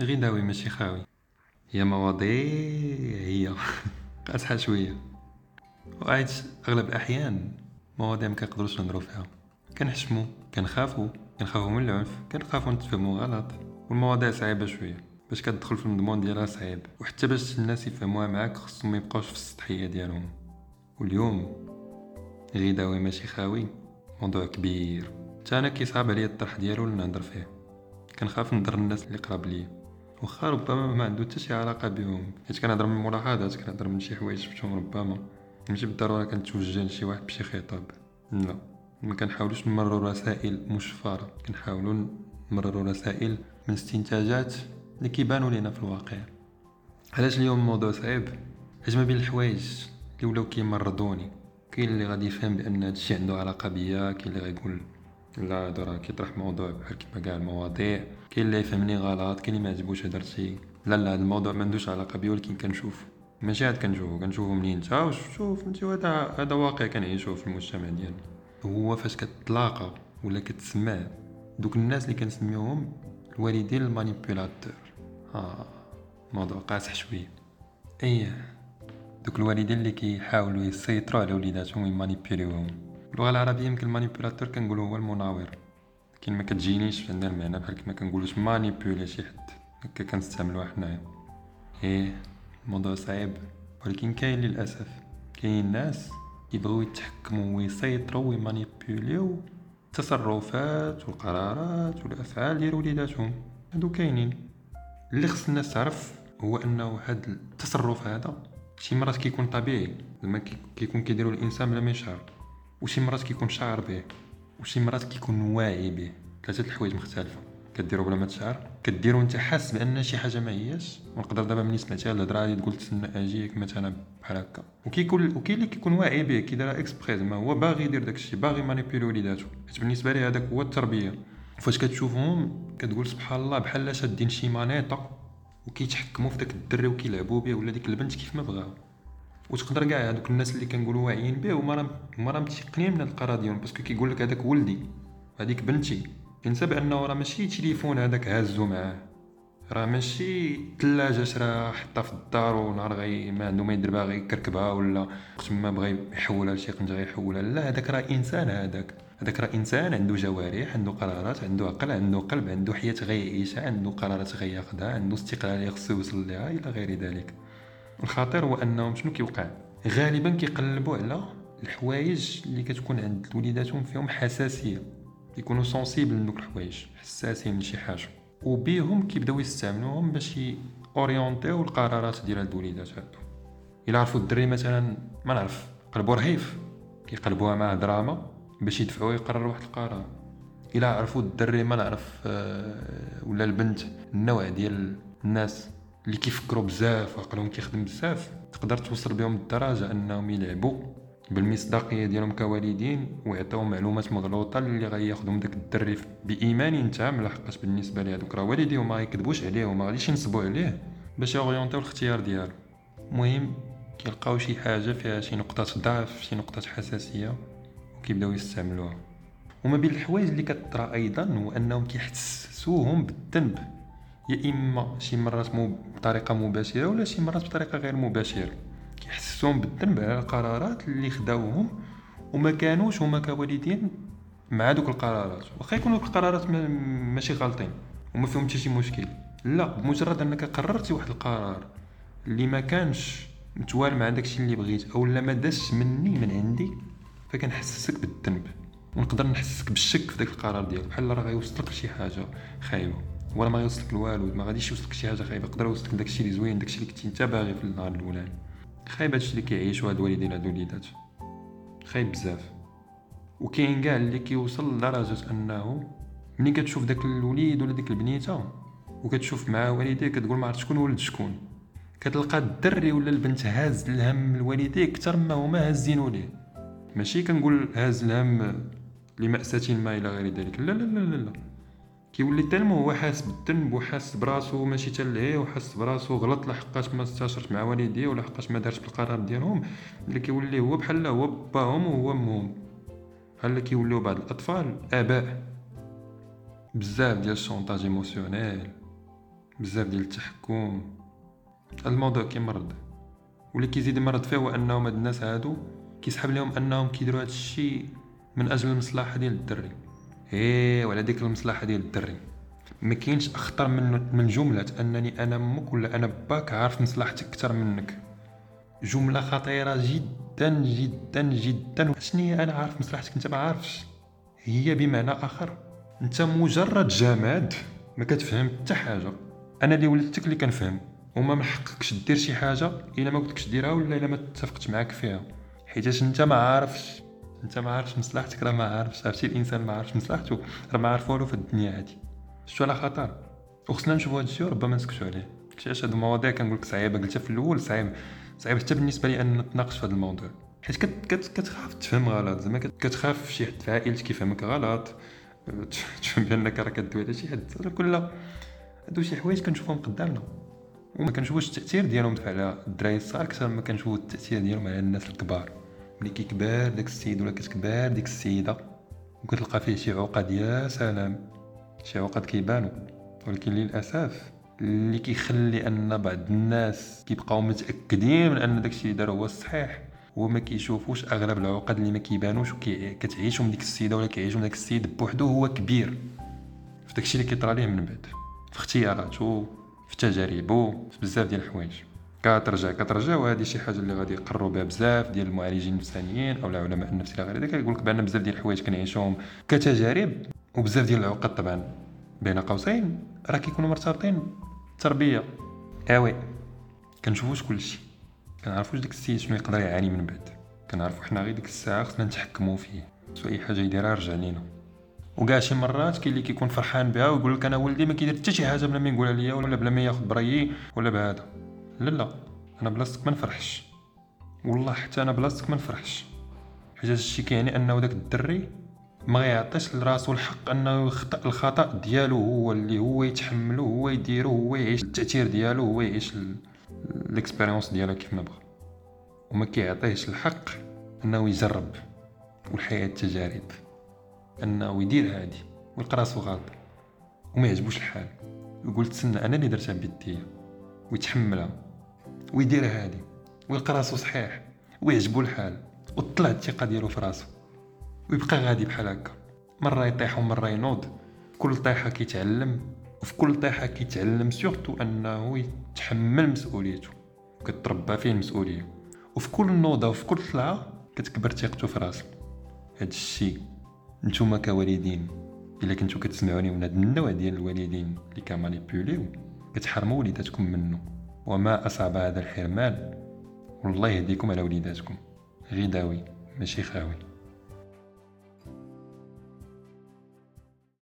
غير داوي ماشي خاوي. هي مواضيع هي قاصحة شوية. وعايت أغلب الأحيان مواضيع ما كنقدروش نهضرو فيها. كنحشمو كنخافو كنخافو من العنف كنخافو نتفهمو غلط. والمواضيع صعيبة شوية. باش كتدخل في المضمون ديالها صعيب. وحتى باش الناس يفهموها معاك خصهم ميبقاوش في السطحية ديالهم. واليوم غيداوي ماشي خاوي موضوع كبير. حتى أنا كيصعب عليا الطرح ديالو نهضر فيه. كنخاف نضر الناس اللي قراب ليا. واخا ربما ما عنده حتى شي علاقة بهم. حيت كنهضر من ملاحظات كنهضر من شي حوايج شفتهم ربما. ماشي بالضرورة كنتوجه لشي واحد بشي خطاب. لا. ما كنحاولوش نمرروا رسائل مشفرة. كنحاولوا نمرروا رسائل من استنتاجات اللي كيبانوا لينا في الواقع. علاش اليوم الموضوع صعيب؟ حيت ما بين الحوايج اللي ولاو كيمرضوني. كاين اللي غادي يفهم بأن هادشي عنده علاقة بيا كاين اللي غيقول لا هذا راه كيطرح موضوع بحال كيما كاع المواضيع. كاين اللي يفهمني غلط كاين اللي ما عجبوش هدرتي لا لا هذا الموضوع ما عندوش علاقة بيا ولكن كنشوف. ماشي عاد كنشوفو كنشوفو منين؟ انت شوف انت هذا هذا واقع كنعيشوه في المجتمع ديالنا هو فاش كتلاقى ولا كتسمع دوك الناس اللي كنسميوهم الوالدين ال manipulateurs. آه موضوع قاصح شوية. إيه دوك الوالدين اللي كيحاولوا يسيطروا على وليداتهم ويمانيبيوليوهم. اللغة العربية يمكن ال manipulateur كنقولوا هو المناور. ما كتجينيش عندنا المعنى بحال كما كنقولوش manipuler شي حد. هكا كنستعملوها حنايا. إيه الموضوع صعيب. ولكن كاين للأسف. كاين ناس يبغيو يتحكموا ويسيطروا ويمانيبيوليو التصرفات والقرارات والأفعال ديال وليداتهم. هادو كاينين. اللي خص الناس تعرف هو أنه هاد التصرف هذا شي مرات كيكون طبيعي. زعما كيكون كيديرو الإنسان بلا ما يشعر. وشي مرات كيكون شاعر به وشي مرات كيكون واعي به ثلاثة الحوايج مختلفة. كديرو بلا ما تشعر كديرو انت حاس بأن شي حاجة ما هياش ونقدر دابا ملي سمعتيها الهضره هادي تقول تسنى أجيك مثلا بحال هكا. وكيكون وكاين اللي كيكون واعي به كيديرها exprès زعما هو باغي يدير داكشي باغي manipuler وليداتو. حيت بالنسبة ليه هذاك هو التربية. فاش كتشوفهم كتقول سبحان الله بحال شادين شي manette وكيتحكموا في داك الدري وكيلعبوا به ولا ديك البنت كيف ما بغاو وتقدر كاع هذوك الناس اللي كنقولوا واعيين به هما هما راه متيقنين من القرار ديالهم. parce que كيقول لك هذاك ولدي هذيك بنتي. كينسى بأنه راه ماشي تليفون هذاك هازو معاه. راه ماشي ثلاجه شرا حطها في الدار ونهار غي ما عنده ما يدير باغي يكركبها ولا وقت ما بغى يحولها لشي قنجة غيحولها لا هذاك راه إنسان هذاك. هذاك راه إنسان عنده جوارح عنده قرارات عنده عقل عنده قلب عنده حياة غيعيشها عنده قرارات غياخذها عنده استقلاليه خصو يوصل ليها إلى غير ذلك. الخطير هو أنهم شنو كيوقع؟ غالبا كيقلبوا على الحوايج اللي كتكون عند وليداتهم فيهم حساسية. يكونوا sensibles لدوك الحوايج حساسين لشي حاجة. وبيهم كيبداو يستعملوهم باش يورينتيو القرارات ديال هاد الوليدات هادو. إلا عرفوا الدري مثلا ما نعرف قلبوا رهيف. كيقلبوها معه دراما باش يدفعوا يقرر واحد القرار. إلا عرفوا الدري ما نعرف آه، ولا البنت النوع ديال الناس. اللي كيفكروا بزاف وعقلهم كيخدم بزاف تقدر توصل بهم الدرجة أنهم يلعبوا بالمصداقية ديالهم كوالدين ويعطيو معلومات مغلوطة اللي غياخذهم داك الدري بإيمان تام لحقاش بالنسبة ليه هذوك راه والديه وما يكذبوش عليه وما غاديش ينصبوا عليه باش يورينتيو الاختيار ديالو. المهم كيلقاو شي حاجة فيها شي نقطة ضعف شي نقطة حساسية وكيبداو يستعملوها. وما بين الحوايج اللي كطرا أيضا هو أنهم كيحسسوهم بالذنب. يا إما شي مرات مو بطريقة مباشرة ولا شي مرات بطريقة غير مباشرة. كيحسسوهم بالذنب على القرارات اللي خداوهم وما كانوش هما كوالدين مع دوك القرارات. واخا يكونوا القرارات ماشي غالطين وما فيهم حتى شي مشكل. لا بمجرد أنك قررتي واحد القرار اللي ما كانش متوالى مع داكشي اللي بغيت أو لا ما داش مني من عندي فكنحسسك بالذنب ونقدر نحسسك بالشك في داك القرار ديالك بحال راه غيوصلك لشي حاجة خايبة. ولا ما يوصلك لوالو ما غاديش يوصلك شي حاجة خايبة يقدر يوصلك داكشي اللي زوين داكشي اللي كنتي انت باغي في النهار الاولاني خايب هادشي اللي كيعيشوا هاد الوالدين هاد الوليدات خايب بزاف. وكاين كاع اللي كيوصل لدرجة أنه ملي كتشوف داك الوليد ولا ديك البنيتة وكتشوف مع والديه كتقول ما عرفت شكون ولد شكون. كتلقى الدري ولا البنت هاز الهم الوالديه أكثر ما هما هازينو ليه ماشي كنقول هاز الهم لمأساة ما إلى غير ذلك. لا لا لا لا, لا. كيولي تالمو هو حاس بالذنب وحاس براسو ماشي تلهي وحاس براسو غلط لحقاش ما استشرت مع والديه ولا حقاش ما دارش بالقرار ديالهم. اللي كيولي هو بحال هو باهم وهو أمهم. بحال كيوليو بعض الأطفال آباء. بزاف ديال ال chantage émotionnel. بزاف ديال التحكم. الموضوع كيمرض. واللي كيزيد يمرض فيه هو أنهم هاد الناس هادو كيسحب لهم أنهم كيديروا هاد الشيء من أجل المصلحة ديال الدري. إيه وعلى ديك المصلحة ديال الدري. ما كاينش أخطر من من جملة أنني أنا أمك ولا أنا باك عارف مصلحتك أكثر منك. جملة خطيرة جدا جدا جدا. شنو أنا عارف مصلحتك؟ أنت ما عارفش. هي بمعنى آخر أنت مجرد جماد ما كتفهم حتى حاجة. أنا اللي ولدتك اللي كنفهم. وما من حقكش دير شي حاجة إلا ما قلتلكش ديرها ولا إلا ما اتفقتش معاك فيها. حيتاش أنت ما عارفش. انت ما عارفش مصلحتك راه ما عارفش. عرفتي الإنسان ما عارفش مصلحته راه ما عارف والو في الدنيا هادي. شتو على خطر؟ وخصنا نشوفو هاد الشيء وربما نسكتو عليه. علاش هاد المواضيع كنقول لك صعيبة؟ قلتها في الأول صعيب صعيب حتى بالنسبة لي أن نتناقش في هذا الموضوع. حيت كت كت كتخاف تفهم غلط زعما كتخاف شي حد في عائلتك يفهمك غلط. تفهم بانك راه كدوي على شي حد. كل هادو شي حوايج كنشوفهم قدامنا. وما كنشوفوش التأثير ديالهم على الدراري الصغار أكثر ما كنشوفو التأثير ديالهم على الناس الكبار. ملي كيكبر داك السيد ولا كتكبر ديك السيدة. وكتلقى فيه شي عقد يا سلام. شي عقد كيبانو. ولكن للأسف اللي كيخلي أن بعض الناس كيبقاو متأكدين من أن داكشي اللي دار هو الصحيح هو ما كيشوفوش أغلب العقد اللي ما كيبانوش وكتعيشهم ديك السيدة ولا كيعيشهم داك السيد بوحدو هو كبير. في داكشي اللي كيطرى ليه من بعد. في اختياراتو في تجاربه في بزاف ديال الحوايج. كترجع كترجع وهذه شي حاجة اللي غادي يقروا بها بزاف ديال المعالجين النفسانيين أو علماء النفس إلى غير ذلك يقول لك بأن بزاف ديال الحوايج كنعيشوهم كتجارب وبزاف ديال العقد طبعا. بين قوسين راه كيكونوا مرتبطين التربيه اوي كنشوفوش كلشي كنعرفوش داك السيد شنو يقدر يعاني من بعد. كنعرفو حنا غير ديك الساعة خصنا نتحكموا فيه. so أي حاجة يديرها رجع لينا. وكاع شي مرات كاين اللي كيكون فرحان بها ويقول لك أنا ولدي ما كيدير حتى شي حاجة بلا ما يقولها ليا ولا بلا ما ياخذ برأيي ولا بهذا. لا لا أنا بلاصتك ما نفرحش. والله حتى أنا بلاصتك ما نفرحش. حيت هادشي كيعني أنه داك الدري ما يعطيش لراسو الحق أنه يخطأ الخطأ ديالو هو اللي هو يتحملو هو يديرو هو يعيش التأثير ديالو هو يعيش ال expérience ديالو كيف ما بغا وما كيعطيهش الحق أنه يجرب. والحياة تجارب. أنه يدير هادي ويلقى راسو غلط. وما يعجبوش الحال. يقول تسنى أنا اللي درتها بيديا ويتحملها. ويدير هادي ويلقى راسو صحيح ويعجبو الحال وطلع الثقة ديالو في راسو ويبقى غادي بحال هكا. مرة يطيح ومرة ينوض. كل طيحة كيتعلم وفي كل طيحة كيتعلم سورتو أنه يتحمل مسؤوليته وكتربى فيه المسؤولية. وفي كل نوضة وفي كل طلعة كتكبر ثقته في راسو. هاد الشيء نتوما كوالدين إلا كنتو كتسمعوني من هاد النوع ديال الوالدين اللي كمانيبيوليو كتحرموا وليداتكم منه. وما اصعب هذا الحرمان والله يهديكم على وليداتكم. غيداوي ماشي خاوي.